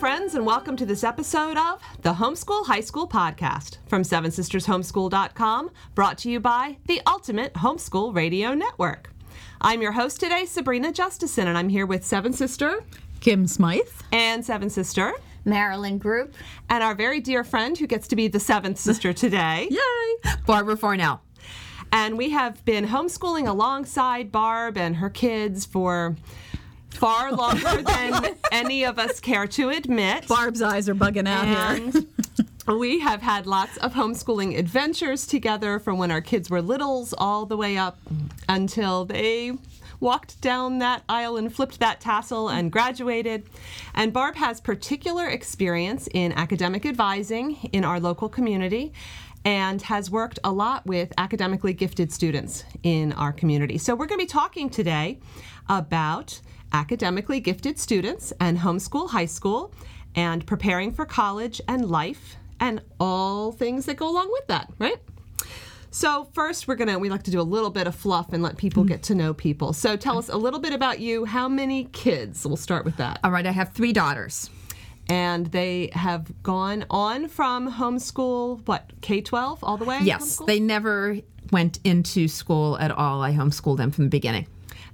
Hello, homeschool friends, and welcome to this episode of the Homeschool High School Podcast from Seven Sisters Homeschool.com, brought to you by the Ultimate Homeschool Radio Network. I'm your host today, Sabrina Justison, and I'm here with Seven Sister Kym Smythe. and Seven Sister, Marilyn Group. and our very dear friend who gets to be the seventh sister today. Yay! Barbara Varnell. And we have been homeschooling alongside Barb and her kids for far longer than any of us care to admit. Barb's eyes are bugging out here. We have had lots of homeschooling adventures together from when our kids were littles all the way up until they walked down that aisle and flipped that tassel and graduated. And Barb has particular experience in academic advising in our local community and has worked a lot with academically gifted students in our community. So we're going to be talking today about academically gifted students and homeschool high school and preparing for college and life and all things that go along with that, right? So first we're going to we like to do a little bit of fluff and let people get to know people. So tell us a little bit about you. How many kids? We'll start with that. All right, I have three daughters. And they have gone on from homeschool what K-12 all the way? Yes, homeschool? they never went into school at all. I homeschooled them from the beginning.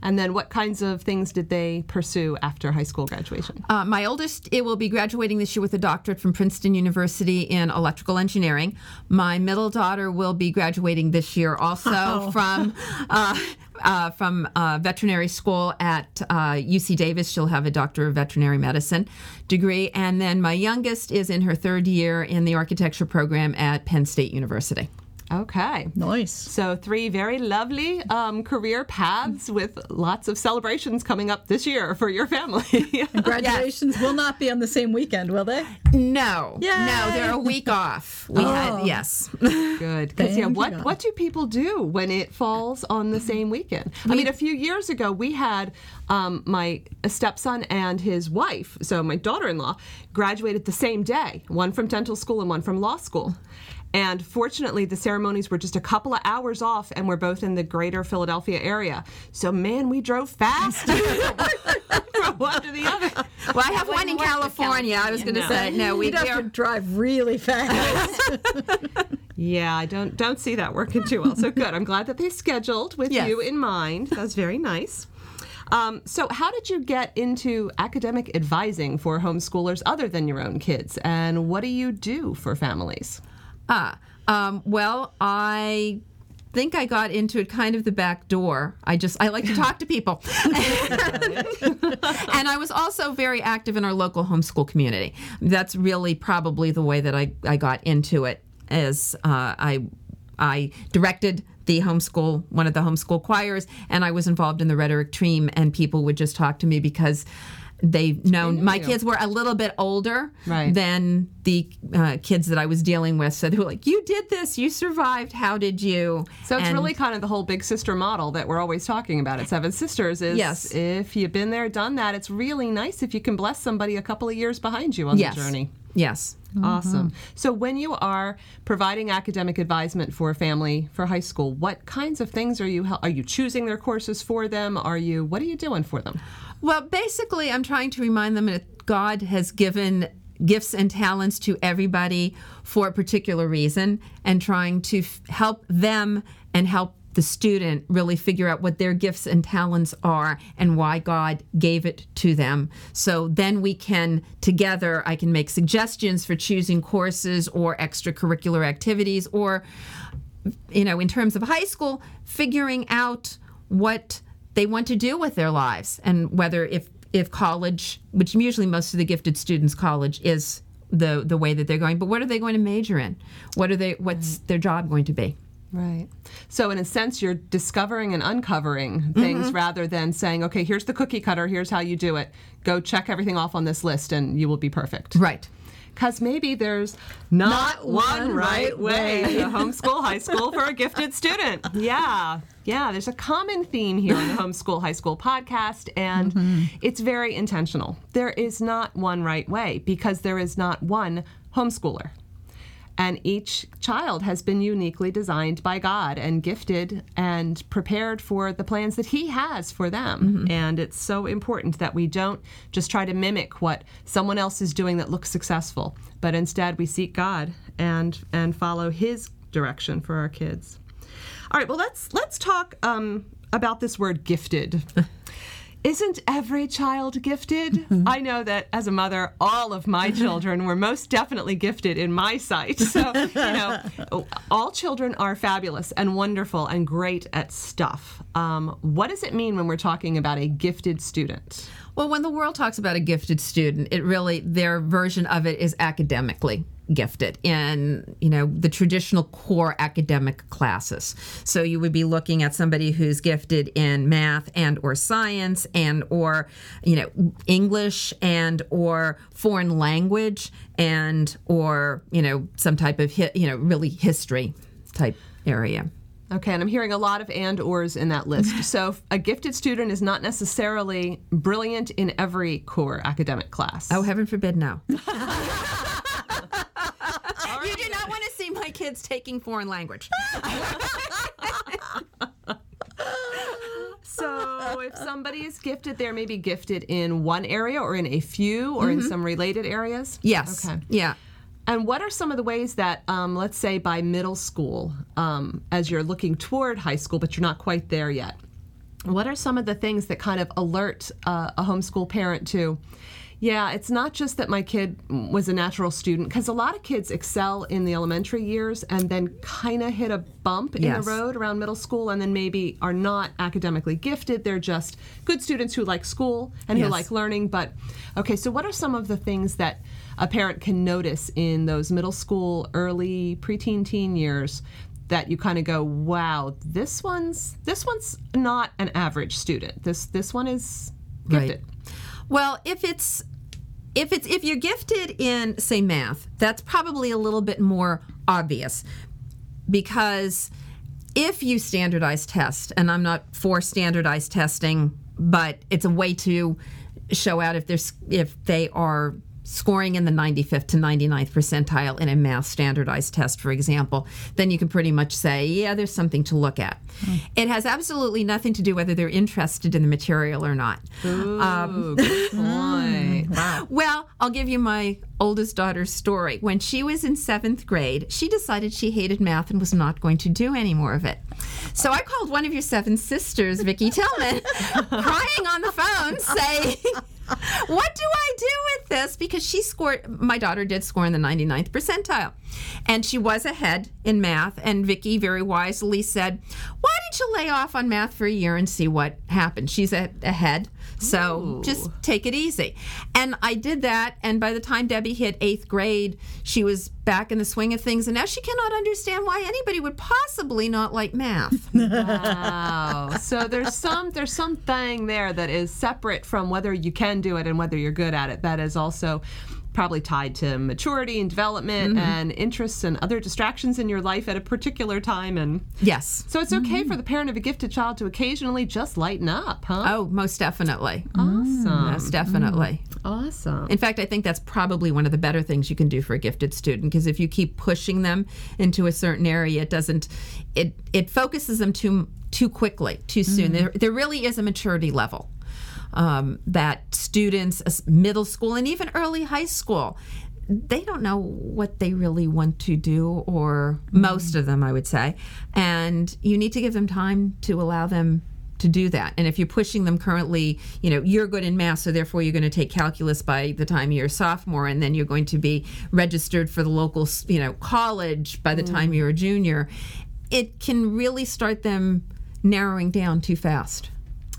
And then what kinds of things did they pursue after high school graduation? Uh, my oldest, it will be graduating this year with a doctorate from Princeton University in electrical engineering. My middle daughter will be graduating this year also from uh, uh, from uh, veterinary school at uh, UC Davis. She'll have a doctor of veterinary medicine degree, and then my youngest is in her third year in the architecture program at Penn State University. Okay. Nice. So, three very lovely um, career paths with lots of celebrations coming up this year for your family. Graduations will not be on the same weekend, will they? No, Yay! no, they're a week off. We Oh. had yes. Good. Because, yeah, what, God. what do people do when it falls on the same weekend? I mean, a few years ago, we had um, my stepson and his wife, so my daughter in law, graduated the same day, one from dental school and one from law school. And fortunately, the ceremonies were just a couple of hours off, and we're both in the greater Philadelphia area. So, man, we drove fast from one to the other. Well, I have one in went to California. I was going to No. say no. We You'd have to drive really fast. Yeah, I don't don't see that working too well. So good. I'm glad that they scheduled with Yes. you in mind. That's very nice. Um, so, how did you get into academic advising for homeschoolers other than your own kids? And what do you do for families? Ah, um, well, I think I got into it kind of the back door. I just I like to talk to people, and I was also very active in our local homeschool community. That's really probably the way that I I got into it. As uh, I I directed the homeschool one of the homeschool choirs, and I was involved in the rhetoric team, and people would just talk to me because. They've known my you. kids were a little bit older Right. than the uh, kids that I was dealing with. So they were like, "You did this. You survived. How did you?" So it's And- really kind of the whole big sister model that we're always talking about at Seven Sisters. Is Yes. if you've been there, done that, it's really nice if you can bless somebody a couple of years behind you on yes, the journey. Yes. Mm-hmm. Awesome. So, when you are providing academic advisement for a family for high school, what kinds of things are you are you choosing their courses for them? Are you what are you doing for them? Well, basically, I'm trying to remind them that God has given gifts and talents to everybody for a particular reason, and trying to f- help them and help the student really figure out what their gifts and talents are and why God gave it to them. So then we can together I can make suggestions for choosing courses or extracurricular activities or you know in terms of high school figuring out what they want to do with their lives and whether if if college which usually most of the gifted students college is the the way that they're going but what are they going to major in? What are they what's mm. their job going to be Right. So, in a sense, you're discovering and uncovering mm-hmm. things rather than saying, okay, here's the cookie cutter, here's how you do it. Go check everything off on this list and you will be perfect. right Because maybe there's not, Not one, one right way way. to homeschool high school for a gifted student. Yeah. Yeah. There's a common theme here in the Homeschool High School podcast, and mm-hmm. it's very intentional. There is not one right way because there is not one homeschooler. And each child has been uniquely designed by God and gifted and prepared for the plans that He has for them. And it's so important that we don't just try to mimic what someone else is doing that looks successful, but instead we seek God and and follow His direction for our kids. All right, well let's let's talk um, about this word gifted. Isn't every child gifted? I know that as a mother, all of my children were most definitely gifted in my sight. So, you know, all children are fabulous and wonderful and great at stuff. Um, what does it mean when we're talking about a gifted student? Well, when the world talks about a gifted student, it really their version of it is academically gifted in you know the traditional core academic classes. So you would be looking at somebody who's gifted in math and or science and or you know english and or foreign language and or you know some type of you know really history type area Okay, and I'm hearing a lot of and ors in that list. So a gifted student is not necessarily brilliant in every core academic class. oh heaven forbid no you do not want to see my kids taking foreign language So if somebody is gifted, they're maybe gifted in one area or in a few or in mm-hmm. some related areas. yes Okay. yeah And what are some of the ways that, um, let's say, by middle school, um, as you're looking toward high school, but you're not quite there yet, what are some of the things that kind of alert uh, a homeschool parent to? Yeah, it's not just that my kid was a natural student, because a lot of kids excel in the elementary years and then kind of hit a bump in Yes. the road around middle school and then maybe are not academically gifted. They're just good students who like school and who like learning. But okay, so what are some of the things that a parent can notice in those middle school, early preteen, teen years that you kind of go, "Wow, this one's this one's not an average student. This this one is gifted." Well, if it's if it's if you're gifted in say math, that's probably a little bit more obvious because if you standardize test, and I'm not for standardized testing, but it's a way to show out if there's if they are scoring in the 95th to 99th percentile in a math standardized test, for example, then you can pretty much say, yeah, there's something to look at. Hmm. It has absolutely nothing to do whether they're interested in the material or not. Um, Ooh, good point. Hmm. Wow. Well, I'll give you my oldest daughter's story. When she was in seventh grade, she decided she hated math and was not going to do any more of it. So I called one of your seven sisters, Vicki Tillman, crying on the phone, saying, What do I do with this? Because she scored, my daughter did score in the 99th percentile. And she was ahead in math. And Vicki very wisely said, Why don't you lay off on math for a year and see what happens? She's ahead. So just take it easy. And I did that. And by the time Debbie hit eighth grade, she was back in the swing of things. And now she cannot understand why anybody would possibly not like math. Wow. So there's some there's something there that is separate from whether you can do it and whether you're good at it. That is also probably tied to maturity and development mm-hmm. and interests and other distractions in your life at a particular time and yes. so it's okay mm-hmm. for the parent of a gifted child to occasionally just lighten up, huh? Oh, most definitely. awesome. Mm-hmm. Most definitely. Mm. Awesome. In fact, I think that's probably one of the better things you can do for a gifted student because if you keep pushing them into a certain area, it doesn't it it focuses them too too quickly, too soon. Mm. There there really is a maturity level. Um, that students, middle school and even early high school, they don't know what they really want to do, or most of them, I would say. And you need to give them time to allow them to do that. And if you're pushing them currently, you know, you're good in math, so therefore you're going to take calculus by the time you're a sophomore, and then you're going to be registered for the local, you know, college by the time you're a junior. It can really start them narrowing down too fast.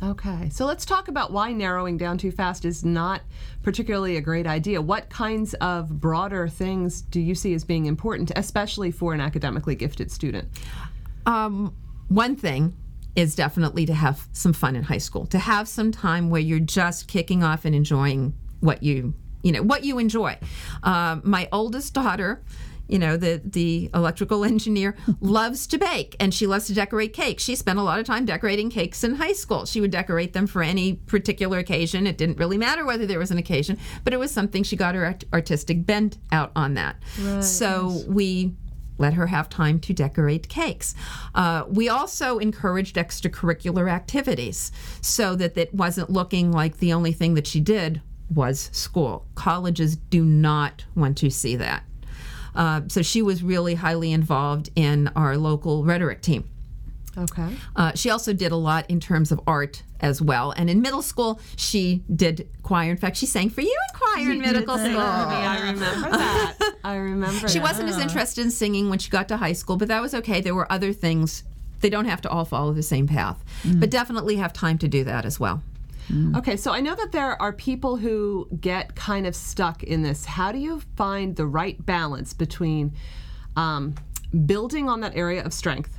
Okay, so let's talk about why narrowing down too fast is not particularly a great idea. What kinds of broader things do you see as being important, especially for an academically gifted student? Um, one thing is definitely to have some fun in high school, to have some time where you're just kicking off and enjoying what you, you know, what you enjoy. Um, my oldest daughter you know, the the electrical engineer loves to bake and she loves to decorate cakes. She spent a lot of time decorating cakes in high school. She would decorate them for any particular occasion. It didn't really matter whether there was an occasion, but it was something she got her art- artistic bent out on that. So we let her have time to decorate cakes. Uh, we also encouraged extracurricular activities so that it wasn't looking like the only thing that she did was school. Colleges do not want to see that. Uh, so she was really highly involved in our local rhetoric team. Okay. Uh, she also did a lot in terms of art as well. And in middle school, she did choir. In fact, she sang for you in choir in middle school. I remember that. I remember. She that. wasn't as interested in singing when she got to high school, but that was okay. There were other things. They don't have to all follow the same path, but definitely have time to do that as well. Okay, so I know that there are people who get kind of stuck in this. How do you find the right balance between um, building on that area of strength,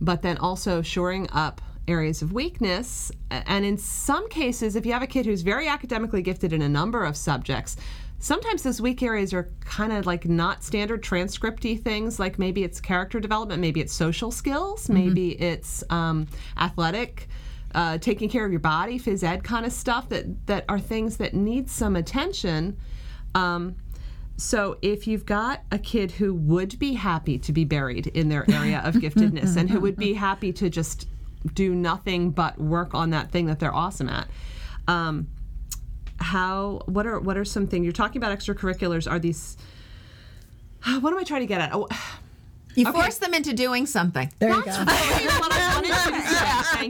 but then also shoring up areas of weakness? And in some cases, if you have a kid who's very academically gifted in a number of subjects, sometimes those weak areas are kind of like not standard transcripty things like maybe it's character development maybe it's social skills maybe it's um, athletic uh, taking care of your body, phys ed kind of stuff that that are things that need some attention. Um, so if you've got a kid who would be happy to be buried in their area of giftedness and who would be happy to just do nothing but work on that thing that they're awesome at. Um, how what are what are some things you're talking about extracurriculars are these what am I trying to get at? Oh, You force them into doing something. There you go.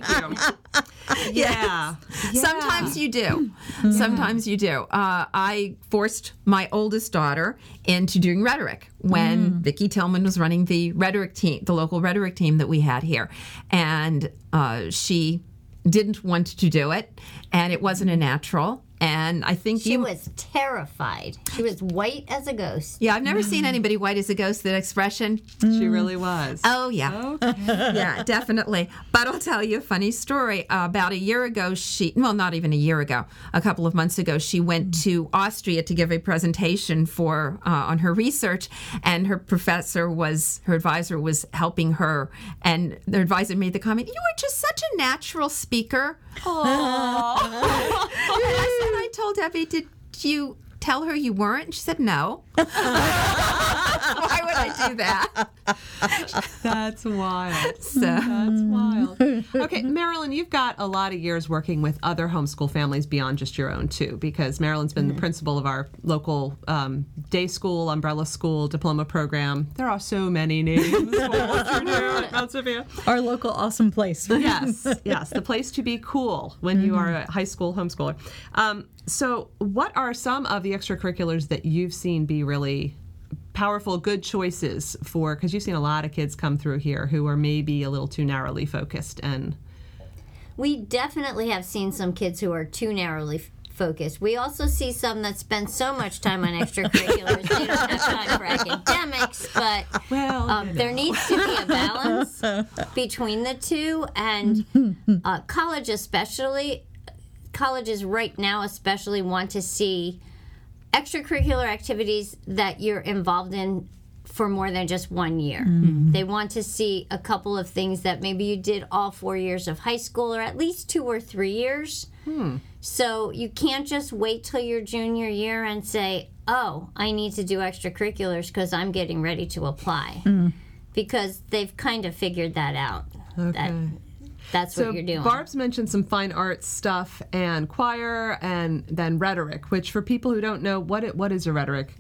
Thank you. Yeah. Sometimes you do. Sometimes you do. Uh, I forced my oldest daughter into doing rhetoric when Vicki Tillman was running the rhetoric team, the local rhetoric team that we had here, and uh, she didn't want to do it, and it wasn't a natural. And I think She you. was terrified. She was white as a ghost. yeah, I've never seen anybody white as a ghost. That expression. She really was. Oh yeah, yeah, definitely. But I'll tell you a funny story. Uh, about a year ago, she well, not even a year ago, a couple of months ago, she went to Austria to give a presentation for uh, on her research, and her professor was her advisor was helping her, and the advisor made the comment, "You were just such a natural speaker." and I I told Debbie, did you tell her you weren't? And she said, no. Why would I do that? That's wild. So. That's wild. Okay, Marilyn, you've got a lot of years working with other homeschool families beyond just your own, too, because Marilyn's been the principal of our local um, day school, umbrella school, diploma program. There are so many names for what you're doing at Mount Sophia. Our local awesome place. Yes, yes, the place to be cool when you are a high school homeschooler. Um, so, what are some of the extracurriculars that you've seen be really powerful, good choices for? Because you've seen a lot of kids come through here who are maybe a little too narrowly focused and. We definitely have seen some kids who are too narrowly f- focused. We also see some that spend so much time on extracurriculars they don't have time for academics. But Well, um, there needs to be a balance between the two, and uh, college especially. Colleges right now especially want to see extracurricular activities that you're involved in for more than just one year. Mm-hmm. They want to see a couple of things that maybe you did all four years of high school or at least two or three years. Hmm. So you can't just wait till your junior year and say, oh, I need to do extracurriculars because I'm getting ready to apply. Mm. Because they've kind of figured that out. That, that's So what you're doing. Barb's mentioned some fine arts stuff and choir and then rhetoric, which for people who don't know, what it, what is a rhetoric?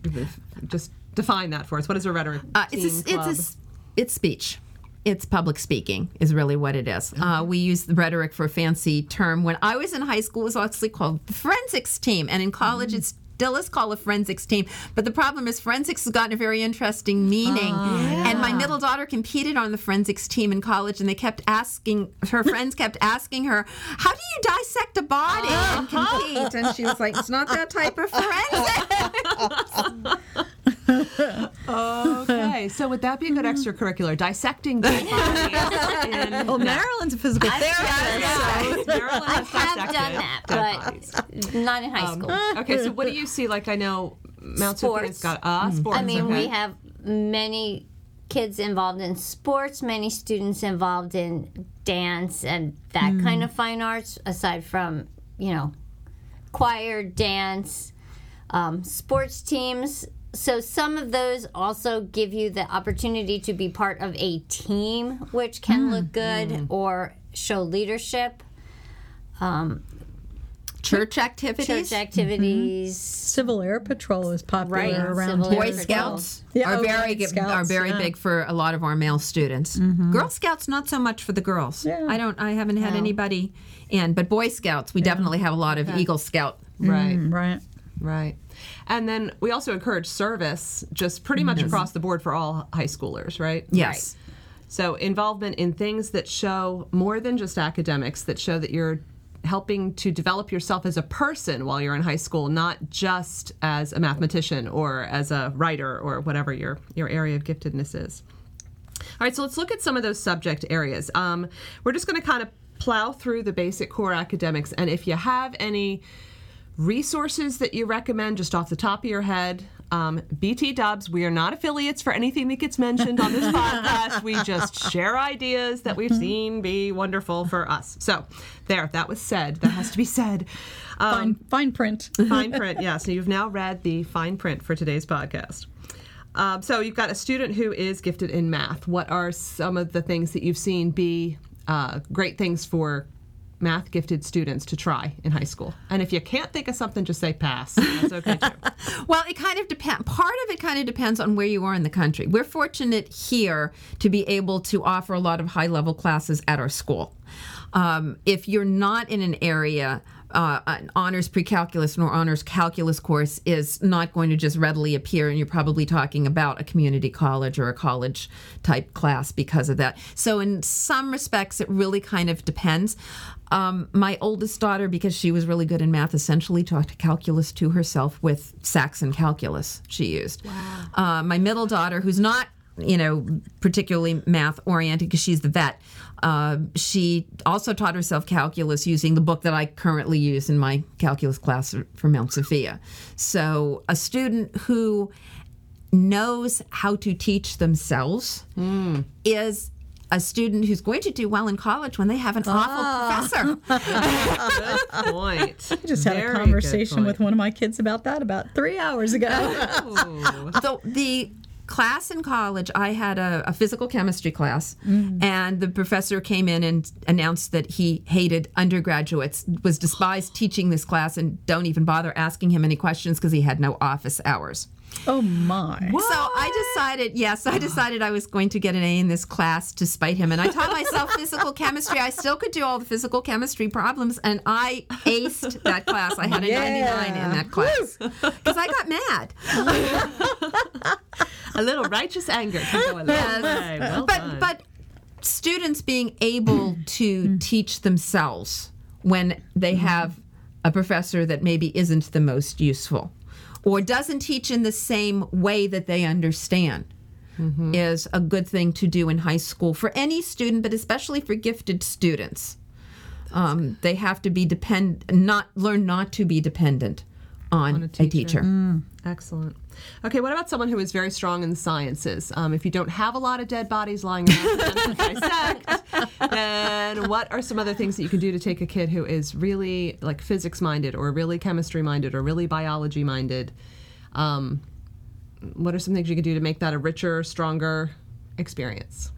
Just define that for us. What is a rhetoric? Uh, it's a, it's a it's speech. It's public speaking is really what it is. Uh, we use the rhetoric for a fancy term. When I was in high school, it was actually called the forensics team, and in college, it's is called a forensics team. But the problem is forensics has gotten a very interesting meaning. Ah. And my middle daughter competed on the forensics team in college, and they kept asking her friends kept asking her, "How do you dissect a body and uh-huh. compete?" And she was like, "It's not that type of forensics." Okay, oh, so would that be a good extracurricular? Dissecting dead bodies in Well, Marilyn's a physical I've therapist. done that. Marilyn I have done that, dead bodies. but not in high school. Okay, so what do you see? Like I know Mount Sophia's Sports. got uh, sports. I mean, okay. we have many kids involved in sports, many students involved in dance and that kind of fine arts, aside from, you know, choir, dance, um, sports teams. So some of those also give you the opportunity to be part of a team, which can look good or show leadership. Um, Church activities. church activities. Civil Air Patrol is popular Right, around Civil here. Air Boy Scouts Yeah, are oh, very Boy Scouts, are very yeah. big for a lot of our male students. Girl Scouts not so much for the girls. Yeah. I don't. I haven't had anybody in, but Boy Scouts we definitely have a lot of Eagle Scout. Right. Mm, Right. Right. And then we also encourage service just pretty much across the board for all high schoolers, right? Yes. So involvement in things that show more than just academics, that show that you're helping to develop yourself as a person while you're in high school, not just as a mathematician or as a writer or whatever your your area of giftedness is. All right, so let's look at some of those subject areas. Um, we're just going to kind of plow through the basic core academics, and if you have any resources that you recommend just off the top of your head, um, BT Dubs, we are not affiliates for anything that gets mentioned on this podcast. We just share ideas that we've seen be wonderful for us. So, there, that was said. That has to be said. Um, Fine, fine print. fine print, yeah. So you've now read the fine print for today's podcast. Um, so you've got a student who is gifted in math. What are some of the things that you've seen be uh, great things for math gifted students to try in high school? And if you can't think of something, just say pass. That's okay too. Well, it kind of depends. Part of it kind of depends on where you are in the country. We're fortunate here to be able to offer a lot of high level classes at our school. Um, if you're not in an area, uh, an honors pre-calculus nor honors calculus course is not going to just readily appear, and you're probably talking about a community college or a college type class because of that. So, in some respects, it really kind of depends. Um, my oldest daughter, because she was really good in math, essentially taught calculus to herself with Saxon calculus she used. Uh, my middle daughter, who's not you know particularly math oriented because she's the vet. Uh, she also taught herself calculus using the book that i currently use in my calculus class for mount sophia. So a student who knows how to teach themselves is a student who's going to do well in college when they have an awful professor. Good point. I just had Very a conversation with one of my kids about that about three hours ago. so the class in college i had a, a physical chemistry class. Mm. And the professor came in and announced that he hated undergraduates was despised teaching this class and don't even bother asking him any questions because he had no office hours oh my. so I decided, yes, I decided I was going to get an A in this class to spite him. And I taught myself physical chemistry. I still could do all the physical chemistry problems, and I aced that class. I had a 99 in that class because I got mad. A little righteous anger can go a long way. Well but done. but students being able to mm. teach themselves when they mm-hmm. have a professor that maybe isn't the most useful or doesn't teach in the same way that they understand is a good thing to do in high school for any student but especially for gifted students um, they have to be depend not learn not to be dependent on, a teacher, teacher. Excellent. Okay, what about someone who is very strong in the sciences? Um, if you don't have a lot of dead bodies lying around to dissect, then what are some other things that you can do to take a kid who is really like physics minded or really chemistry minded or really biology minded? Um, what are some things you could do to make that a richer, stronger experience?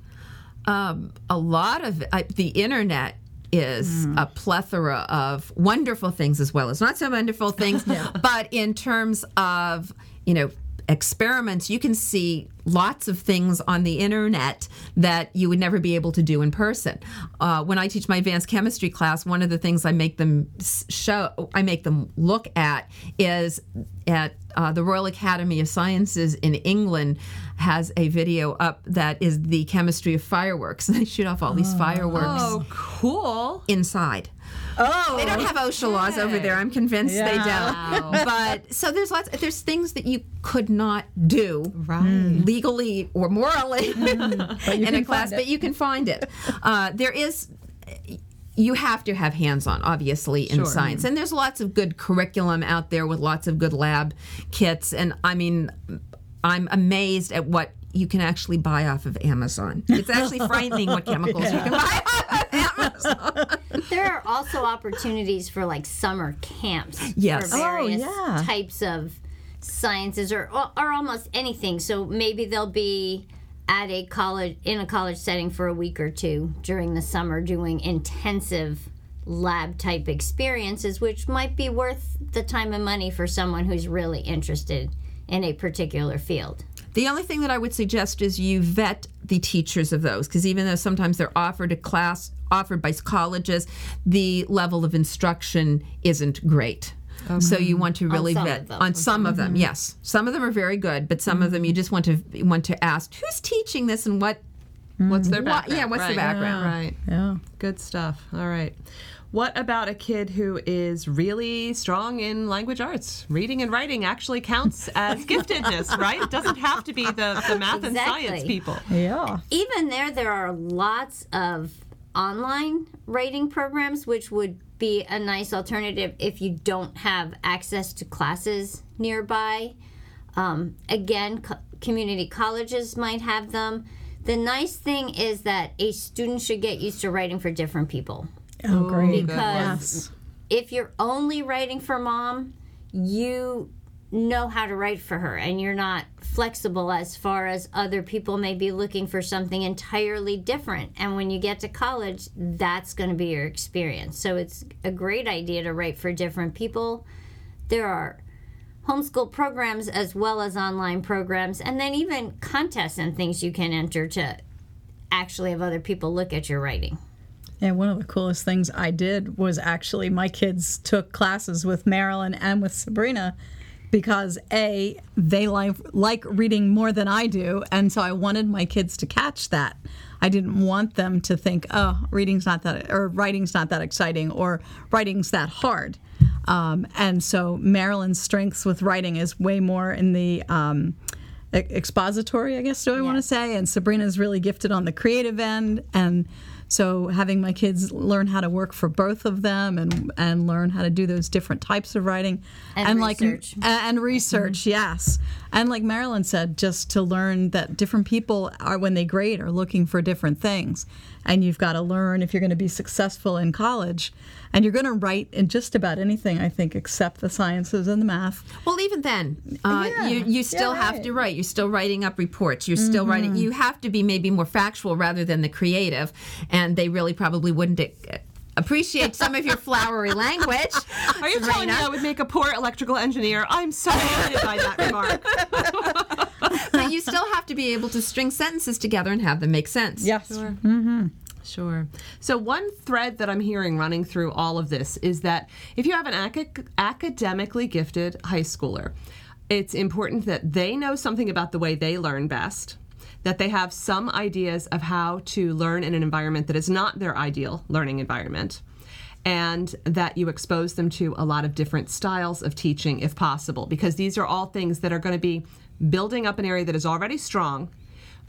um, a lot of uh, the internet is a plethora of wonderful things as well as not so wonderful things but in terms of you know experiments you can see lots of things on the internet that you would never be able to do in person. Uh, when i teach my advanced chemistry class one of the things i make them show i make them look at is at uh, the royal academy of sciences in england has a video up that is the chemistry of fireworks. They shoot off all these fireworks Oh, cool. inside Oh, they don't have OSHA laws over there. I'm convinced they don't. But so there's lots. There's things that you could not do Right. legally or morally in a class, but you can find it. Uh, there is. You have to have hands-on, obviously, in Sure. science, and there's lots of good curriculum out there with lots of good lab kits. And I mean, I'm amazed at what you can actually buy off of Amazon. It's actually frightening what chemicals you can buy off of Amazon. There are also opportunities for like summer camps Yes. for Oh, various yeah. types of sciences or, or or almost anything. So maybe they'll be at a college in a college setting for a week or two during the summer doing intensive lab type experiences which might be worth the time and money for someone who's really interested in a particular field. The only thing that I would suggest is you vet the teachers of those because even though sometimes they're offered a class offered by colleges, the level of instruction isn't great. Oh, so you want to really some vet of them. on some of them. Mm-hmm. Yes, some of them are very good, but some of them you mm-hmm. just want to want to ask who's teaching this and what. What's their What- background? yeah, what's the Right, background? Right. Yeah. Good stuff. All right. What about a kid who is really strong in language arts? Reading and writing actually counts as giftedness, right? It doesn't have to be the, the math and science people. Yeah. even there there are lots of online writing programs which would be a nice alternative if you don't have access to classes nearby um, again co- community colleges might have them the nice thing is that a student should get used to writing for different people Oh, oh, great. because if you're only writing for mom, you know how to write for her and you're not flexible as far as other people may be looking for something entirely different. And when you get to college, that's going to be your experience. So it's a great idea to write for different people. There are homeschool programs as well as online programs, and then even contests and things you can enter to actually have other people look at your writing. And one of the coolest things I did was actually my kids took classes with Marilyn and with Sabrina because A, they like, like reading more than I do. And so I wanted my kids to catch that. I didn't want them to think, oh, reading's not that, or writing's not that exciting, or writing's that hard. Um, and so Marilyn's strengths with writing is way more in the um, expository, I guess, do I want to say? And Sabrina's really gifted on the creative end. And so having my kids learn how to work for both of them and and learn how to do those different types of writing And like research. a- and research, mm-hmm. yes. And like Marilyn said, just to learn that different people are when they grade are looking for different things. And you've got to learn if you're going to be successful in college. And you're going to write in just about anything, I think, except the sciences and the math. Well, even then, uh, Yeah. you you still Yeah, have right. to write. You're still writing up reports. You're still writing. You have to be maybe more factual rather than the creative, and they really probably wouldn't. Appreciate some of your flowery language. Are you telling me I would make a poor electrical engineer? I'm so offended by that remark. but you still have to be able to string sentences together and have them make sense. Yes. Sure. Mm-hmm. Mm-hmm. So, one thread that I'm hearing running through all of this is that if you have an ac- academically gifted high schooler, it's important that they know something about the way they learn best, that they have some ideas of how to learn in an environment that is not their ideal learning environment, and that you expose them to a lot of different styles of teaching if possible, because these are all things that are going to be building up an area that is already strong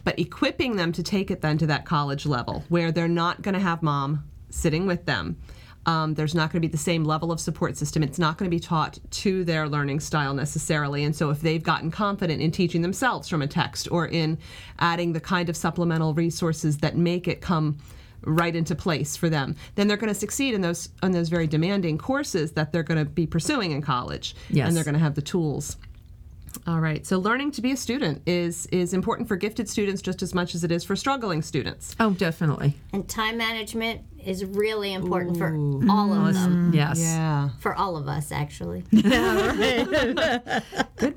but equipping them to take it then to that college level where they're not going to have mom sitting with them. Um, there's not going to be the same level of support system. It's not going to be taught to their learning style necessarily. And so, if they've gotten confident in teaching themselves from a text or in adding the kind of supplemental resources that make it come right into place for them, then they're going to succeed in those in those very demanding courses that they're going to be pursuing in college. Yes. And they're going to have the tools. All right. So learning to be a student is is important for gifted students just as much as it is for struggling students. Oh, definitely. And time management is really important for all of them. Yes. Yeah. For all of us, actually. Good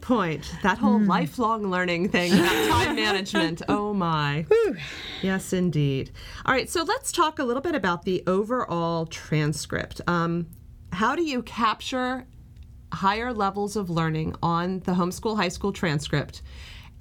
point. That whole lifelong learning thing, that time management. Oh my. Yes, indeed. All right. So let's talk a little bit about the overall transcript. Um, how do you capture higher levels of learning on the homeschool high school transcript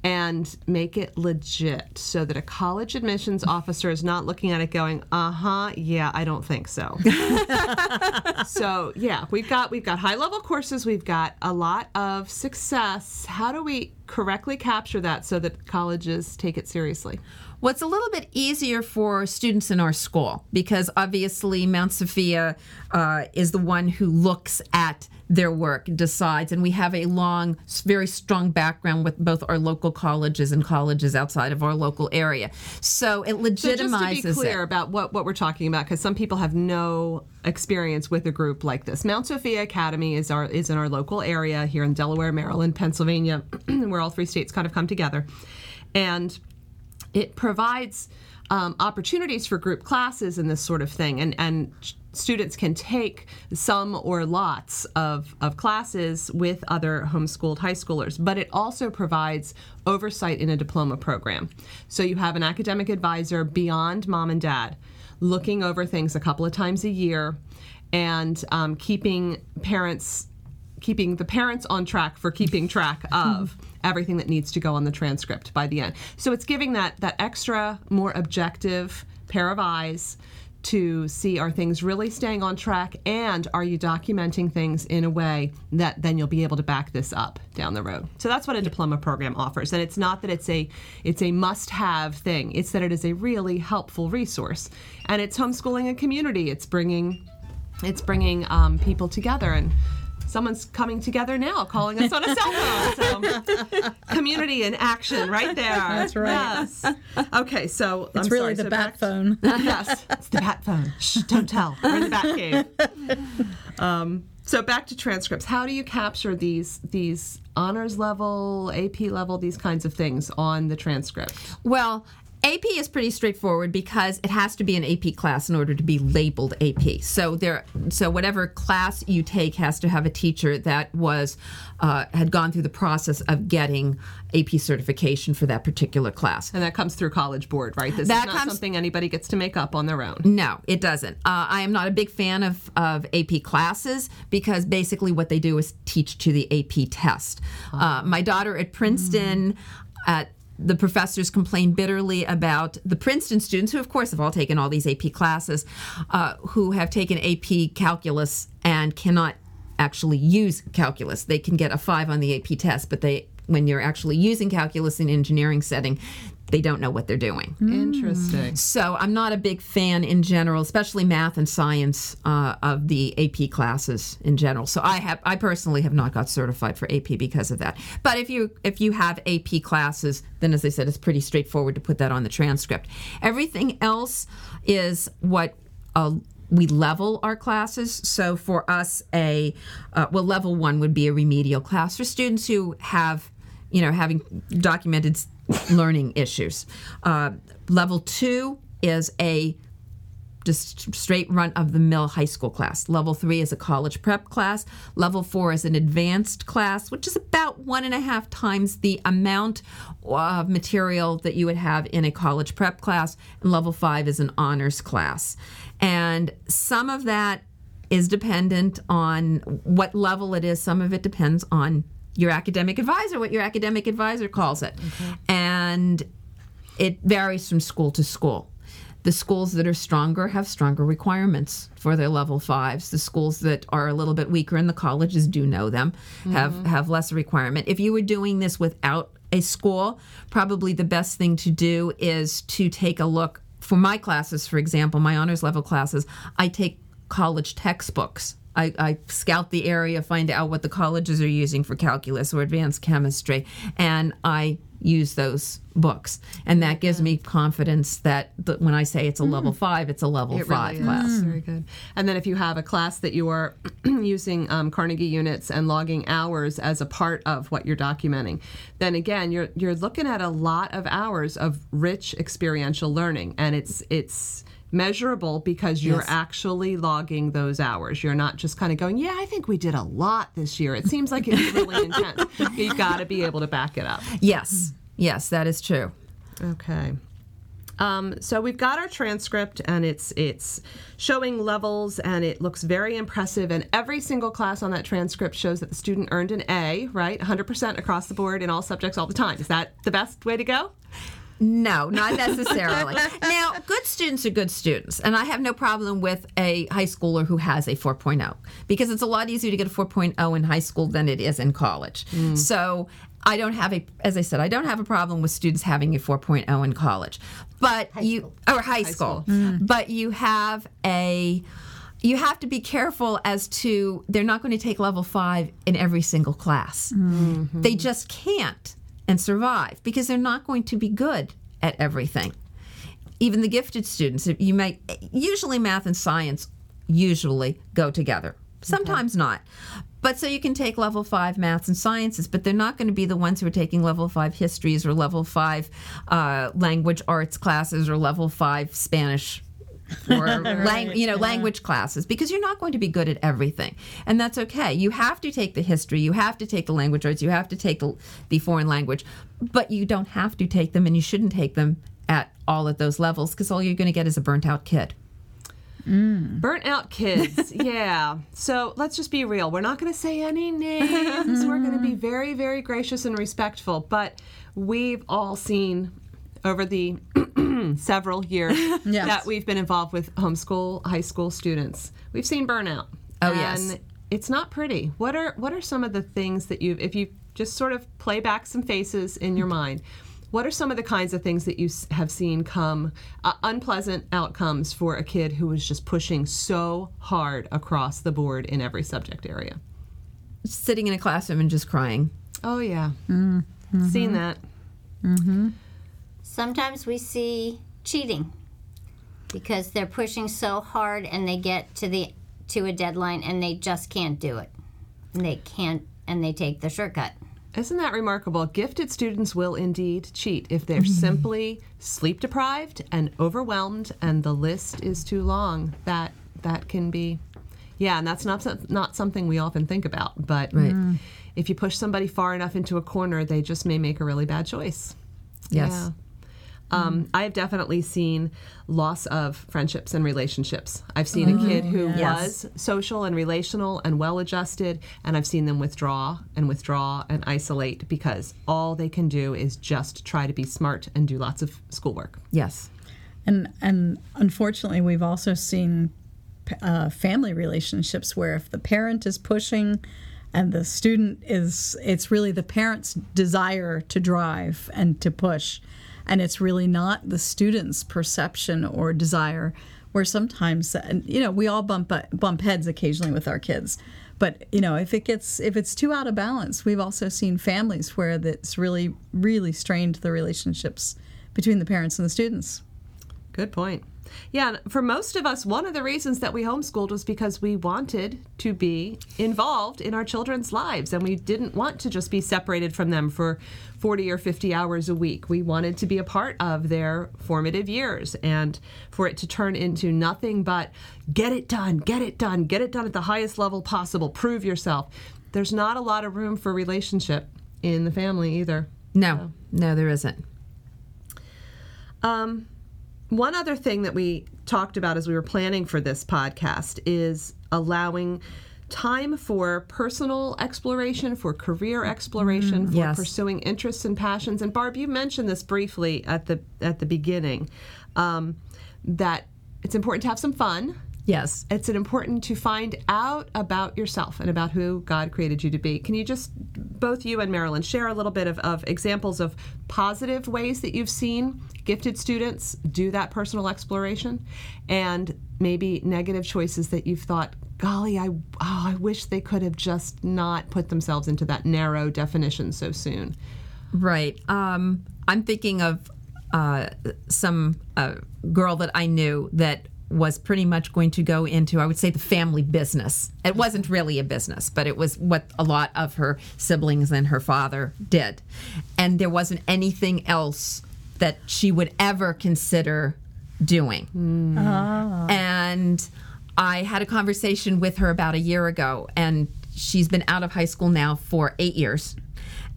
and make it legit so that a college admissions officer is not looking at it going, "Uh-huh, yeah, I don't think so." so, yeah, we've got we've got high-level courses, we've got a lot of success. How do we correctly capture that so that colleges take it seriously? Well, it's a little bit easier for students in our school because obviously Mount Sophia uh, is the one who looks at their work decides and we have a long very strong background with both our local colleges and colleges outside of our local area so it legitimizes. So just to be clear it about what, what we're talking about, because some people have no experience with a group like this. Mount Sophia Academy is our is in our local area here in Delaware, Maryland, Pennsylvania, where all three states kind of come together, and it provides um, opportunities for group classes and this sort of thing, and and students can take some or lots of, of classes with other homeschooled high schoolers, but it also provides oversight in a diploma program. So you have an academic advisor beyond mom and dad looking over things a couple of times a year and um, keeping parents keeping the parents on track for keeping track of everything that needs to go on the transcript by the end. So it's giving that that extra more objective pair of eyes to see are things really staying on track and are you documenting things in a way that then you'll be able to back this up down the road. So that's what a diploma program offers and it's not that it's a it's a must-have thing. It's that it is a really helpful resource. And it's homeschooling a community. It's bringing it's bringing um, people together and someone's coming together now calling us on a cell phone. So community in action right there. That's right. yes. Okay so It's I'm really sorry, the so bat back- phone. yes it's the bat phone. Shh, don't tell. We're in the bat cave. Um, so back to transcripts. How do you capture these these honors level ap level these kinds of things on the transcript? Well, AP is pretty straightforward because it has to be an AP class in order to be labeled AP. So there, so whatever class you take has to have a teacher that was uh, had gone through the process of getting AP certification for that particular class. and that comes through college board right this That is not comes- something anybody gets to make up on their own No, it doesn't. Uh, I am not a big fan of, of AP classes because basically what they do is teach to the AP test. Uh, my daughter at Princeton, at the professors complained bitterly about the Princeton students, who of course have all taken all these AP classes, uh, who have taken AP calculus and cannot actually use calculus. They can get a five on the AP test, but they when you're actually using calculus in engineering setting, they don't know what they're doing. interesting So I'm not a big fan in general, especially math and science uh, of the AP classes in general. So I have, I personally have not got certified for AP because of that. But if you if you have AP classes, then as I said, it's pretty straightforward to put that on the transcript. Everything else is what. Uh, we level our classes. So for us, a uh, well, level one would be a remedial class for students who have, you know, having documented learning issues. Uh, level two is a just straight run of the mill high school class. Level three is a college prep class. Level four is an advanced class, which is about one and a half times the amount of material that you would have in a college prep class. And level five is an honors class. And some of that is dependent on what level it is, some of it depends on your academic advisor, what your academic advisor calls it. And it varies from school to school. The schools that are stronger have stronger requirements for their level fives. The schools that are a little bit weaker and the colleges do know them, mm-hmm. have have less requirement. If you were doing this without a school, probably the best thing to do is to take a look. For my classes, for example, my honors level classes, I take college textbooks. I, I scout the area, find out what the colleges are using for calculus or advanced chemistry, and I use those books. And that gives me confidence that the, when I say it's a level five, it's a level It five really class. is. Very good. And then if you have a class that you are using um, Carnegie units and logging hours as a part of what you're documenting, then again you're you're looking at a lot of hours of rich experiential learning, and it's it's measurable because you're Yes. actually logging those hours. You're not just kind of going, "Yeah, I think we did a lot this year. It seems like it's really intense." You've got to be able to back it up. Yes, yes, that is true. Okay. Um, so we've got our transcript and it's it's showing levels and it looks very impressive and every single class on that transcript shows that the student earned an A, right? 100% across the board in all subjects all the time. Is that the best way to go? No, not necessarily. now, good students are good students, and I have no problem with a high schooler who has a 4.0 because it's a lot easier to get a 4.0 in high school than it is in college. So, I don't have a, as I said, I don't have a problem with students having a 4.0 in college, but you or high, school, mm. but you have a you have to be careful as to they're not going to take level five in every single class. They just can't and survive because they're not going to be good at everything. Even the gifted students, you may usually math and science usually go together. Sometimes not. But so you can take level five maths and sciences, but they're not going to be the ones who are taking level five histories or level five uh, language arts classes or level five Spanish or lang- you know language classes because you're not going to be good at everything and that's okay you have to take the history you have to take the language arts you have to take the, the foreign language but you don't have to take them and you shouldn't take them at all at those levels because all you're going to get is a burnt out kid mm. Burnt out kids. yeah. So let's just be real. We're not going to say any names. We're going to be mm. very, very gracious and respectful. But we've all seen over the several years Yes. that we've been involved with homeschool high school students, we've seen burnout. Oh, yes. And it's not pretty. What are what are some of the things that you if you just sort of play back some faces in your mind? What are some of the kinds of things that you have seen come uh, unpleasant outcomes for a kid who was just pushing so hard across the board in every subject area? sitting in a classroom and just crying Oh yeah, seen that. Sometimes we see cheating because they're pushing so hard and they get to the to a deadline and they just can't do it. And they can't and they take the shortcut. Isn't that remarkable? Gifted students will indeed cheat if they're simply sleep deprived and overwhelmed, and the list is too long. That that can be, yeah, and that's not not something we often think about. But Right. Mm. if you push somebody far enough into a corner, they just may make a really bad choice. Yes. Yeah. Um, I have definitely seen loss of friendships and relationships. I've seen a kid who Yes. was social and relational and well adjusted, and I've seen them withdraw and withdraw and isolate because all they can do is just try to be smart and do lots of schoolwork. yes And and unfortunately, we've also seen uh, family relationships where if the parent is pushing and the student is, it's really the parent's desire to drive and to push, and it's really not the student's perception or desire. Where sometimes, and you know, we all bump bump heads occasionally with our kids, but you know, if it gets if it's too out of balance, we've also seen families where that's really really strained the relationships between the parents and the students. Good point. Yeah, for most of us, one of the reasons that we homeschooled was because we wanted to be involved in our children's lives and we didn't want to just be separated from them for 40 or 50 hours a week. We wanted to be a part of their formative years and for it to turn into nothing but get it done, get it done, get it done at the highest level possible, prove yourself. There's not a lot of room for relationship in the family either. no no there isn't Um, one other thing that we talked about as we were planning for this podcast is allowing time for personal exploration, for career exploration, for Yes. pursuing interests and passions. And Barb, you mentioned this briefly at the at the beginning um, that it's important to have some fun. Yes It's important to find out about yourself and about who God created you to be. Can you just, both you and Marilyn, share a little bit of, of examples of positive ways that you've seen gifted students do that personal exploration and maybe negative choices that you've thought, golly, I, oh, I wish they could have just not put themselves into that narrow definition so soon? Right. Um, I'm thinking of uh, some uh, girl that I knew that was pretty much going to go into, I would say, the family business. It wasn't really a business, but it was what a lot of her siblings and her father did. And there wasn't anything else that she would ever consider doing. Mm. And I had a conversation with her about a year ago, and she's been out of high school now for eight years.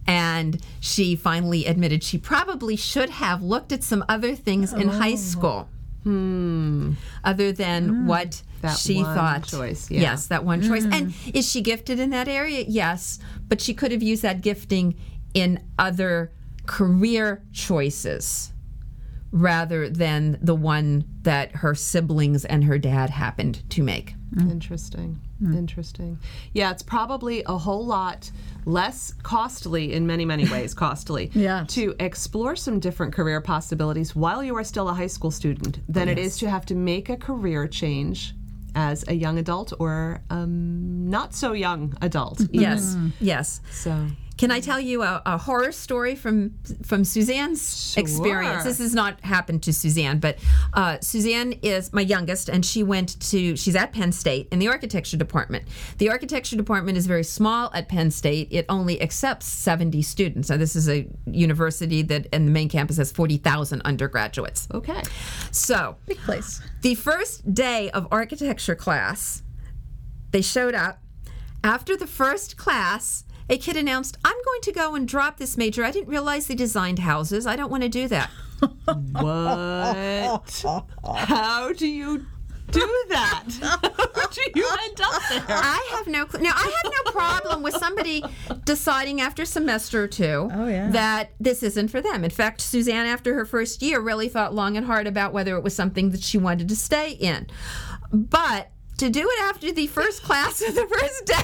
And she finally admitted she probably should have looked at some other things in high oh. school. Hmm. Other than hmm. what That she one thought. choice, yeah. Yes, that one choice. And hmm. is she gifted in that area? Yes. But she could have used that gifting in other career choices rather than the one that her siblings and her dad happened to make. Interesting. Interesting. Yeah, it's probably a whole lot less costly in many, many ways, costly Yes. to explore some different career possibilities while you are still a high school student than it is to have to make a career change as a young adult or um, not so young adult. Yes, yes. So Can I tell you a, a horror story from from Suzanne's Sure. experience? This has not happened to Suzanne, but uh, Suzanne is my youngest, and she went to she's at Penn State in the architecture department. The architecture department is very small at Penn State. It only accepts seventy students. Now, this is a university that, and the main campus has forty thousand undergraduates. okay. So Big place. the first day of architecture class, they showed up. After the first class, a kid announced, I'm going to go and drop this major. I didn't realize they designed houses. I don't want to do that. What? How do you do that? How do you end up there? I have no clue. Now, I have no problem with somebody deciding after a semester or two Oh, yeah. that this isn't for them. In fact, Suzanne, after her first year, really thought long and hard about whether it was something that she wanted to stay in. But to do it after the first class of the first day,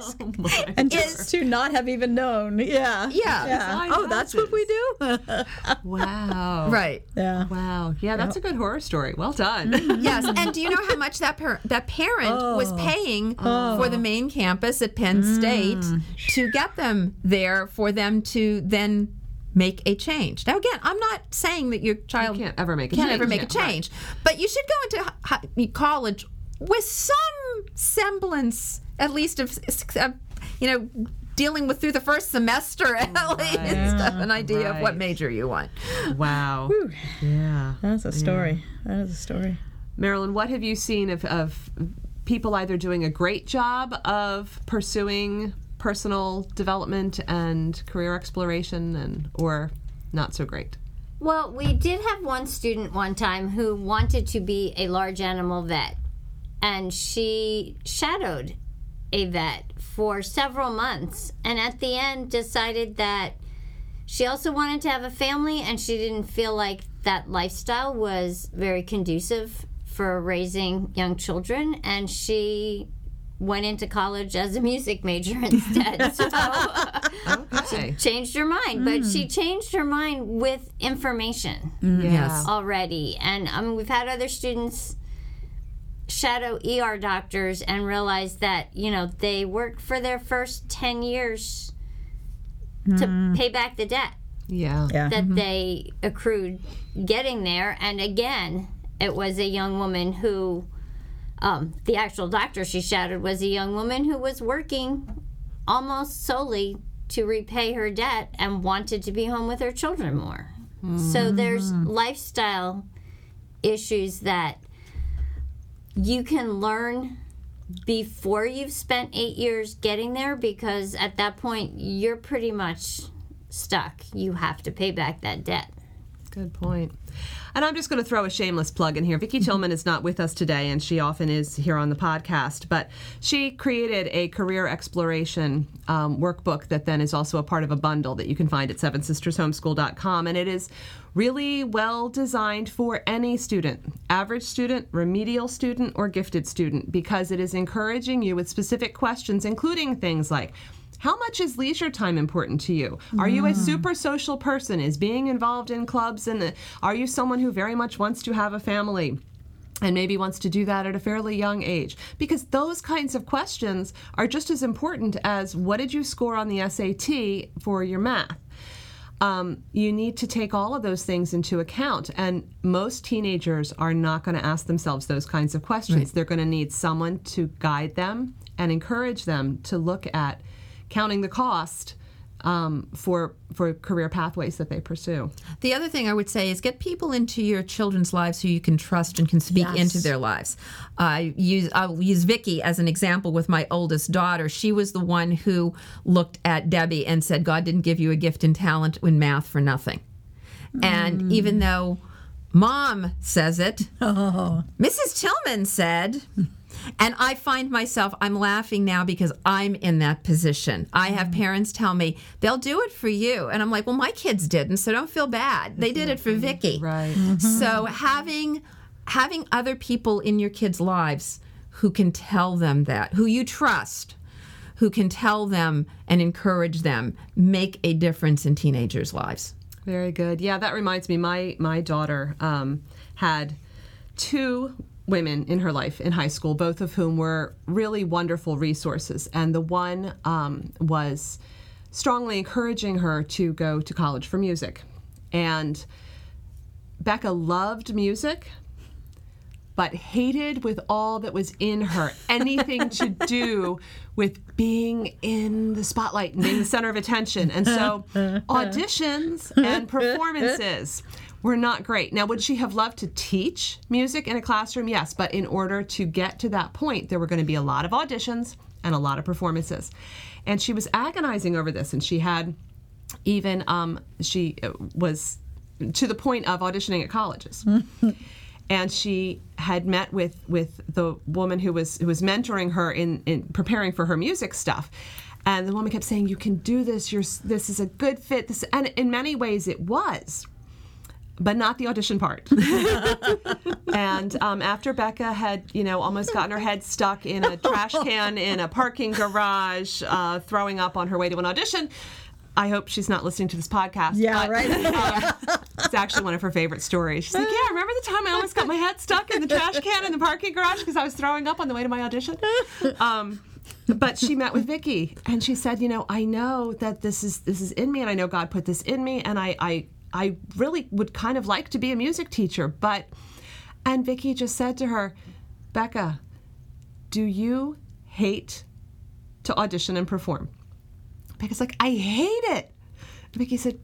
oh And just to not have even known. Yeah. Yeah. Yeah. Oh, that's what we do? Wow. right. yeah. Wow. Yeah, that's a good horror story. Well done. Yes, and do you know how much that par- that parent oh. was paying oh. for the main campus at Penn mm. State to get them there for them to then make a change? Now, again, I'm not saying that your child can't ever make a can't change, ever make yeah, a change, but you should go into hi- hi- college with some semblance, at least of, of you know. Dealing with through the first semester at least of an idea of what major you want. wow. Yeah. That's a story. That is a story. Marilyn, what have you seen of, of people either doing a great job of pursuing personal development and career exploration and or not so great? Well, we did have one student one time who wanted to be a large animal vet, and she shadowed a vet for several months, and at the end decided that she also wanted to have a family, and she didn't feel like that lifestyle was very conducive for raising young children, and she went into college as a music major instead. so Okay. changed her mind, but hmm. she changed her mind with information mm, Yes. already. And I mean, we've had other students shadow ER doctors and realize that, you know, they worked for their first 10 years to pay back the debt Yeah. Yeah. that they accrued getting there. And again, it was a young woman who, um, the actual doctor she shadowed was a young woman who was working almost solely to repay her debt and wanted to be home with her children more. So there's lifestyle issues that you can learn before you've spent eight years getting there because at that point you're pretty much stuck. You have to pay back that debt. Good point. And I'm just going to throw a shameless plug in here. Vicki Tillman is not with us today, and she often is here on the podcast. But she created a career exploration um, workbook that then is also a part of a bundle that you can find at sevensistershomeschool.com. And it is really well designed for any student average student, remedial student, or gifted student because it is encouraging you with specific questions, including things like how much is leisure time important to you? Are you a super social person? Is being involved in clubs and are you someone who very much wants to have a family? And maybe wants to do that at a fairly young age. Because those kinds of questions are just as important as what did you score on the SAT for your math? um, you need to take all of those things into account. And most teenagers are not going to ask themselves those kinds of questions. They're going to need someone to guide them and encourage them to look at counting the cost um, for for career pathways that they pursue. The other thing I would say is get people into your children's lives who you can trust and can speak Yes. into their lives. I use I'll use Vicki as an example with my oldest daughter. She was the one who looked at Debbie and said, "God didn't give you a gift and talent in math for nothing." And even though Mom says it, Mrs. Tillman said. And I find myself, I'm laughing now because I'm in that position. I have parents tell me, they'll do it for you. And I'm like, well, my kids didn't, so don't feel bad. They did it for Vicki. Right. So having having other people in your kids' lives who can tell them that, who you trust, who can tell them and encourage them, make a difference in teenagers' lives. Very good. Yeah, that reminds me. My my daughter um, had two women in her life in high school, both of whom were really wonderful resources. And the one um, was strongly encouraging her to go to college for music. And Becca loved music, but hated with all that was in her anything to do with being in the spotlight and being the center of attention. And so auditions and performances were not great. Now, would she have loved to teach music in a classroom? Yes, but in order to get to that point, there were going to be a lot of auditions and a lot of performances. And she was agonizing over this, and she had even, um, she was to the point of auditioning at colleges. and she had met with with the woman who was who was mentoring her in in preparing for her music stuff and the woman kept saying you can do this you're this is a good fit this and in many ways it was but not the audition part. and um, after Becca had, you know, almost gotten her head stuck in a trash can in a parking garage, uh, throwing up on her way to an audition, I hope she's not listening to this podcast. Yeah, but, right. um, it's actually one of her favorite stories. She's like, "Yeah, remember the time I almost got my head stuck in the trash can in the parking garage because I was throwing up on the way to my audition." Um, but she met with Vicki, and she said, "You know, I know that this is this is in me, and I know God put this in me, and I I I really would kind of like to be a music teacher, but." And Vicki just said to her, "Becca, do you hate to audition and perform?" Becca's like, I hate it. Vicki said,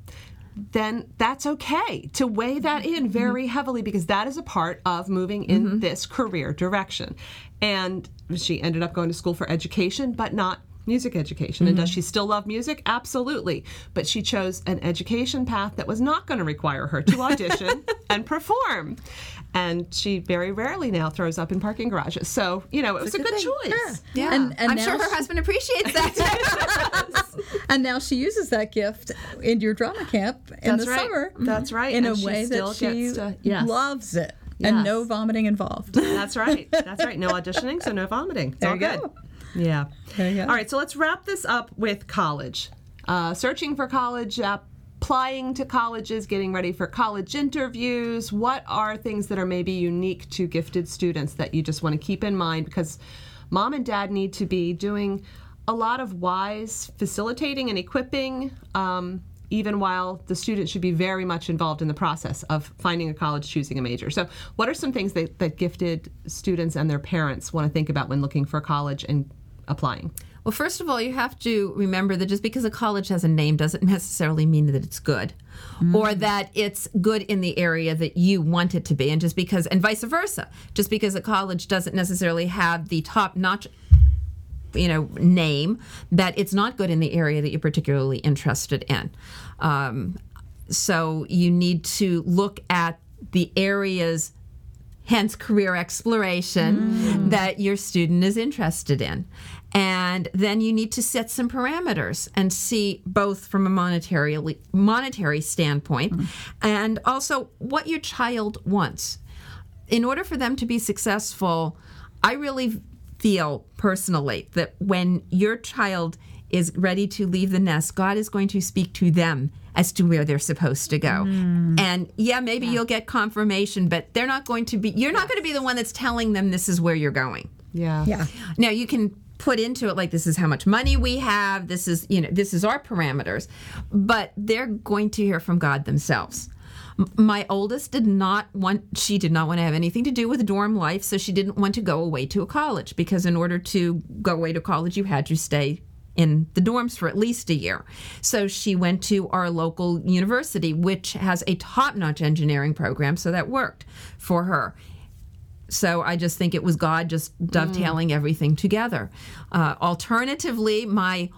then that's okay to weigh that in mm-hmm. very heavily because that is a part of moving in mm-hmm. this career direction. And she ended up going to school for education, but not music education. And does mm-hmm. she still love music? Absolutely. But she chose an education path that was not going to require her to audition and perform. And she very rarely now throws up in parking garages. So, you know, it was a good, choice. Yeah. And- and I'm sure her she- husband appreciates that. And now she uses that gift in your drama camp in That's the right. summer. That's mm-hmm. right. In And a she way still that she gets to- yes. loves it. And no vomiting involved. That's right. That's right. No auditioning, so no vomiting. It's There all you good. go. Yeah. All right, so let's wrap this up with college. Uh, searching for college, applying to colleges, getting ready for college interviews. What are things that are maybe unique to gifted students that you just want to keep in mind? Because mom and dad need to be doing a lot of wise facilitating and equipping. Um, even while the student should be very much involved in the process of finding a college, choosing a major. So, what are some things that, that gifted students and their parents want to think about when looking for college and applying? Well, first of all, you have to remember that just because a college has a name doesn't necessarily mean that it's good or that it's good in the area that you want it to be. And just because, and vice versa, just because a college doesn't necessarily have the top notch you know name that it's not good in the area that you're particularly interested in um, so you need to look at the areas hence career exploration that your student is interested in and then you need to set some parameters and see both from a monetary monetary standpoint and also what your child wants in order for them to be successful i really feel personally that when your child is ready to leave the nest, God is going to speak to them as to where they're supposed to go. Mm. And yeah, maybe you'll get confirmation, but they're not going to be, you're not going to be the one that's telling them this is where you're going. Yeah. Yeah. Now you can put into it like this is how much money we have, this is, you know, this is our parameters, but they're going to hear from God themselves. My oldest did not want, she did not want to have anything to do with dorm life, so she didn't want to go away to a college because in order to go away to college, you had to stay in the dorms for at least a year. So she went to our local university, which has a top notch engineering program, so that worked for her. So I just think it was God just dovetailing everything together. Uh, alternatively, my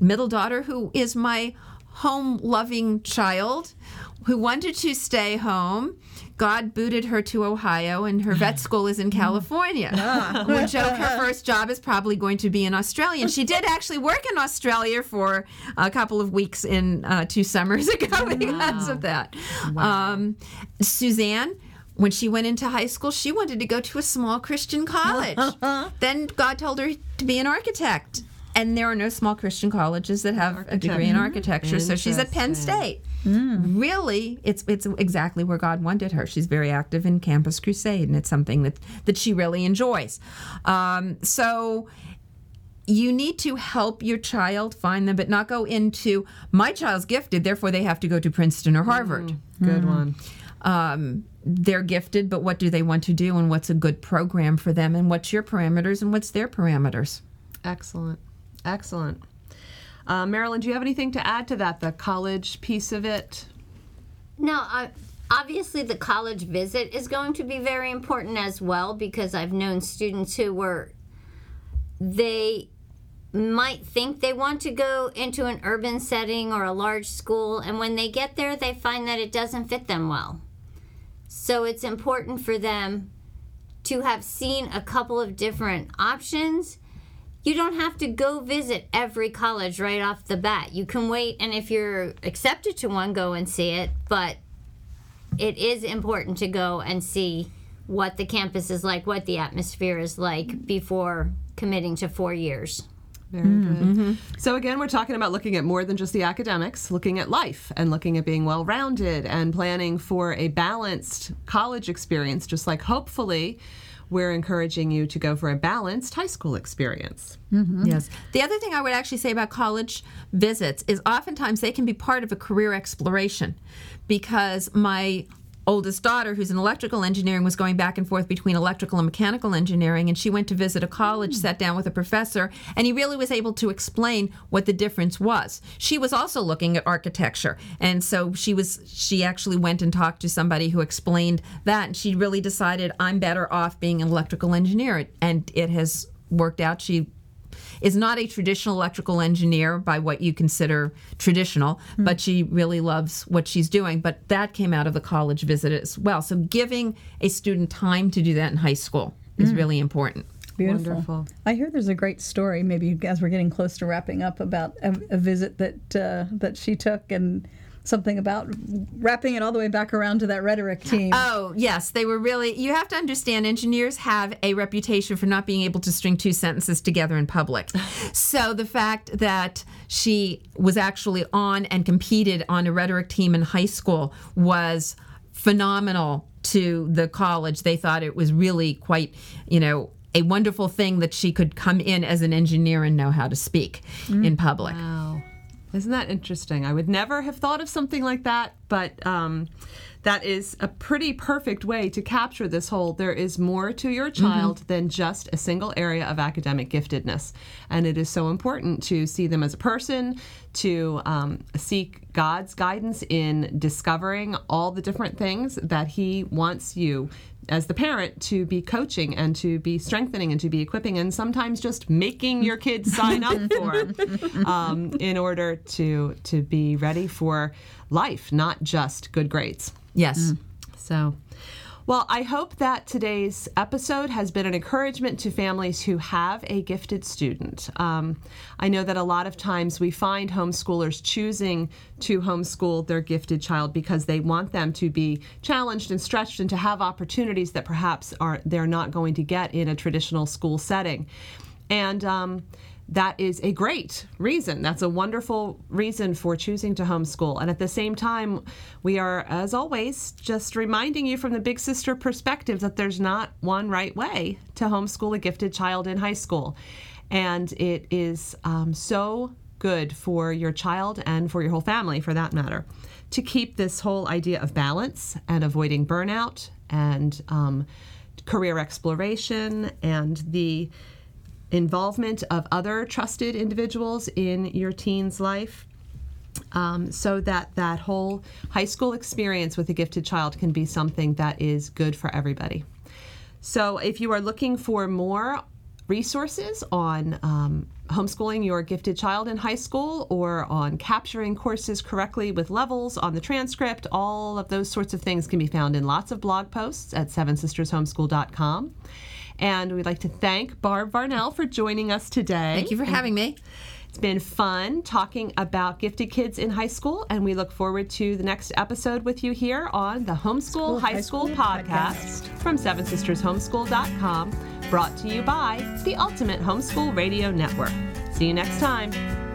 middle daughter, who is my home loving child, who wanted to stay home, God booted her to Ohio, and her vet school is in California. we joke her first job is probably going to be in Australia. And she did actually work in Australia for a couple of weeks in uh, two summers ago because of that. Um, Suzanne when she went into high school, she wanted to go to a small Christian college. then God told her to be an architect. and there are no small Christian colleges that have a degree in architecture. So she's at Penn State. Really, it's it's exactly where God wanted her. She's very active in Campus Crusade, and it's something that that she really enjoys. Um, so you need to help your child find them, but not go into my child's gifted, therefore they have to go to Princeton or Harvard. Good one. Um, they're gifted, but what do they want to do, and what's a good program for them, and what's your parameters, and what's their parameters? Excellent. Excellent. Uh, Marilyn, do you have anything to add to that, the college piece of it? No, I, obviously the college visit is going to be very important as well because I've known students who were they might think they want to go into an urban setting or a large school and when they get there they find that it doesn't fit them well. So it's important for them to have seen a couple of different options. You don't have to go visit every college right off the bat. You can wait and if you're accepted to one go and see it, but it is important to go and see what the campus is like, what the atmosphere is like before committing to four years. Very hmm, good. Mm-hmm. So, again, we're talking about looking at more than just the academics, looking at life and looking at being well rounded and planning for a balanced college experience, just like hopefully we're encouraging you to go for a balanced high school experience. Mm-hmm. Yes. The other thing I would actually say about college visits is oftentimes they can be part of a career exploration because my oldest daughter, who's in electrical engineering, was going back and forth between electrical and mechanical engineering. And she went to visit a college, hmm. sat down with a professor, and he really was able to explain what the difference was. She was also looking at architecture. And so she was, she actually went and talked to somebody who explained that. And she really decided, I'm better off being an electrical engineer. And it has worked out. She is not a traditional electrical engineer by what you consider traditional, but she really loves what she's doing. But that came out of the college visit as well. So giving a student time to do that in high school is really important. Beautiful. Wonderful. I hear there's a great story. Maybe as we're getting close to wrapping up about a, a visit that uh, that she took and something about wrapping it all the way back around to that rhetoric team. Oh, yes, they were really. You have to understand, engineers have a reputation for not being able to string two sentences together in public. so the fact that she was actually on and competed on a rhetoric team in high school was phenomenal to the college. They thought it was really quite, you know, a wonderful thing that she could come in as an engineer and know how to speak in public. Wow. Isn't that interesting? I would never have thought of something like that, but um, that is a pretty perfect way to capture this whole there is more to your child than just a single area of academic giftedness. And it is so important to see them as a person, to um, seek God's guidance in discovering all the different things that He wants you as the parent to be coaching and to be strengthening and to be equipping and sometimes just making your kids sign up for um, in order to to be ready for life not just good grades Yes. so well, I hope that today's episode has been an encouragement to families who have a gifted student. Um, I know that a lot of times we find homeschoolers choosing to homeschool their gifted child because they want them to be challenged and stretched and to have opportunities that perhaps are they're not going to get in a traditional school setting. And um, that is a great reason. That's a wonderful reason for choosing to homeschool. And at the same time, we are, as always, just reminding you from the big sister perspective that there's not one right way to homeschool a gifted child in high school. And it is um, so good for your child and for your whole family, for that matter, to keep this whole idea of balance and avoiding burnout and um, career exploration and the involvement of other trusted individuals in your teen's life um, so that that whole high school experience with a gifted child can be something that is good for everybody. So if you are looking for more resources on um, homeschooling your gifted child in high school or on capturing courses correctly with levels on the transcript, all of those sorts of things can be found in lots of blog posts at sevensistershomeschool.com. And we'd like to thank Barb Varnell for joining us today. Thank you for having me. It's been fun talking about gifted kids in high school, and we look forward to the next episode with you here on the Homeschool High School, podcast, from SevenSistersHomeschool.com, brought to you by the Ultimate Homeschool Radio Network. See you next time.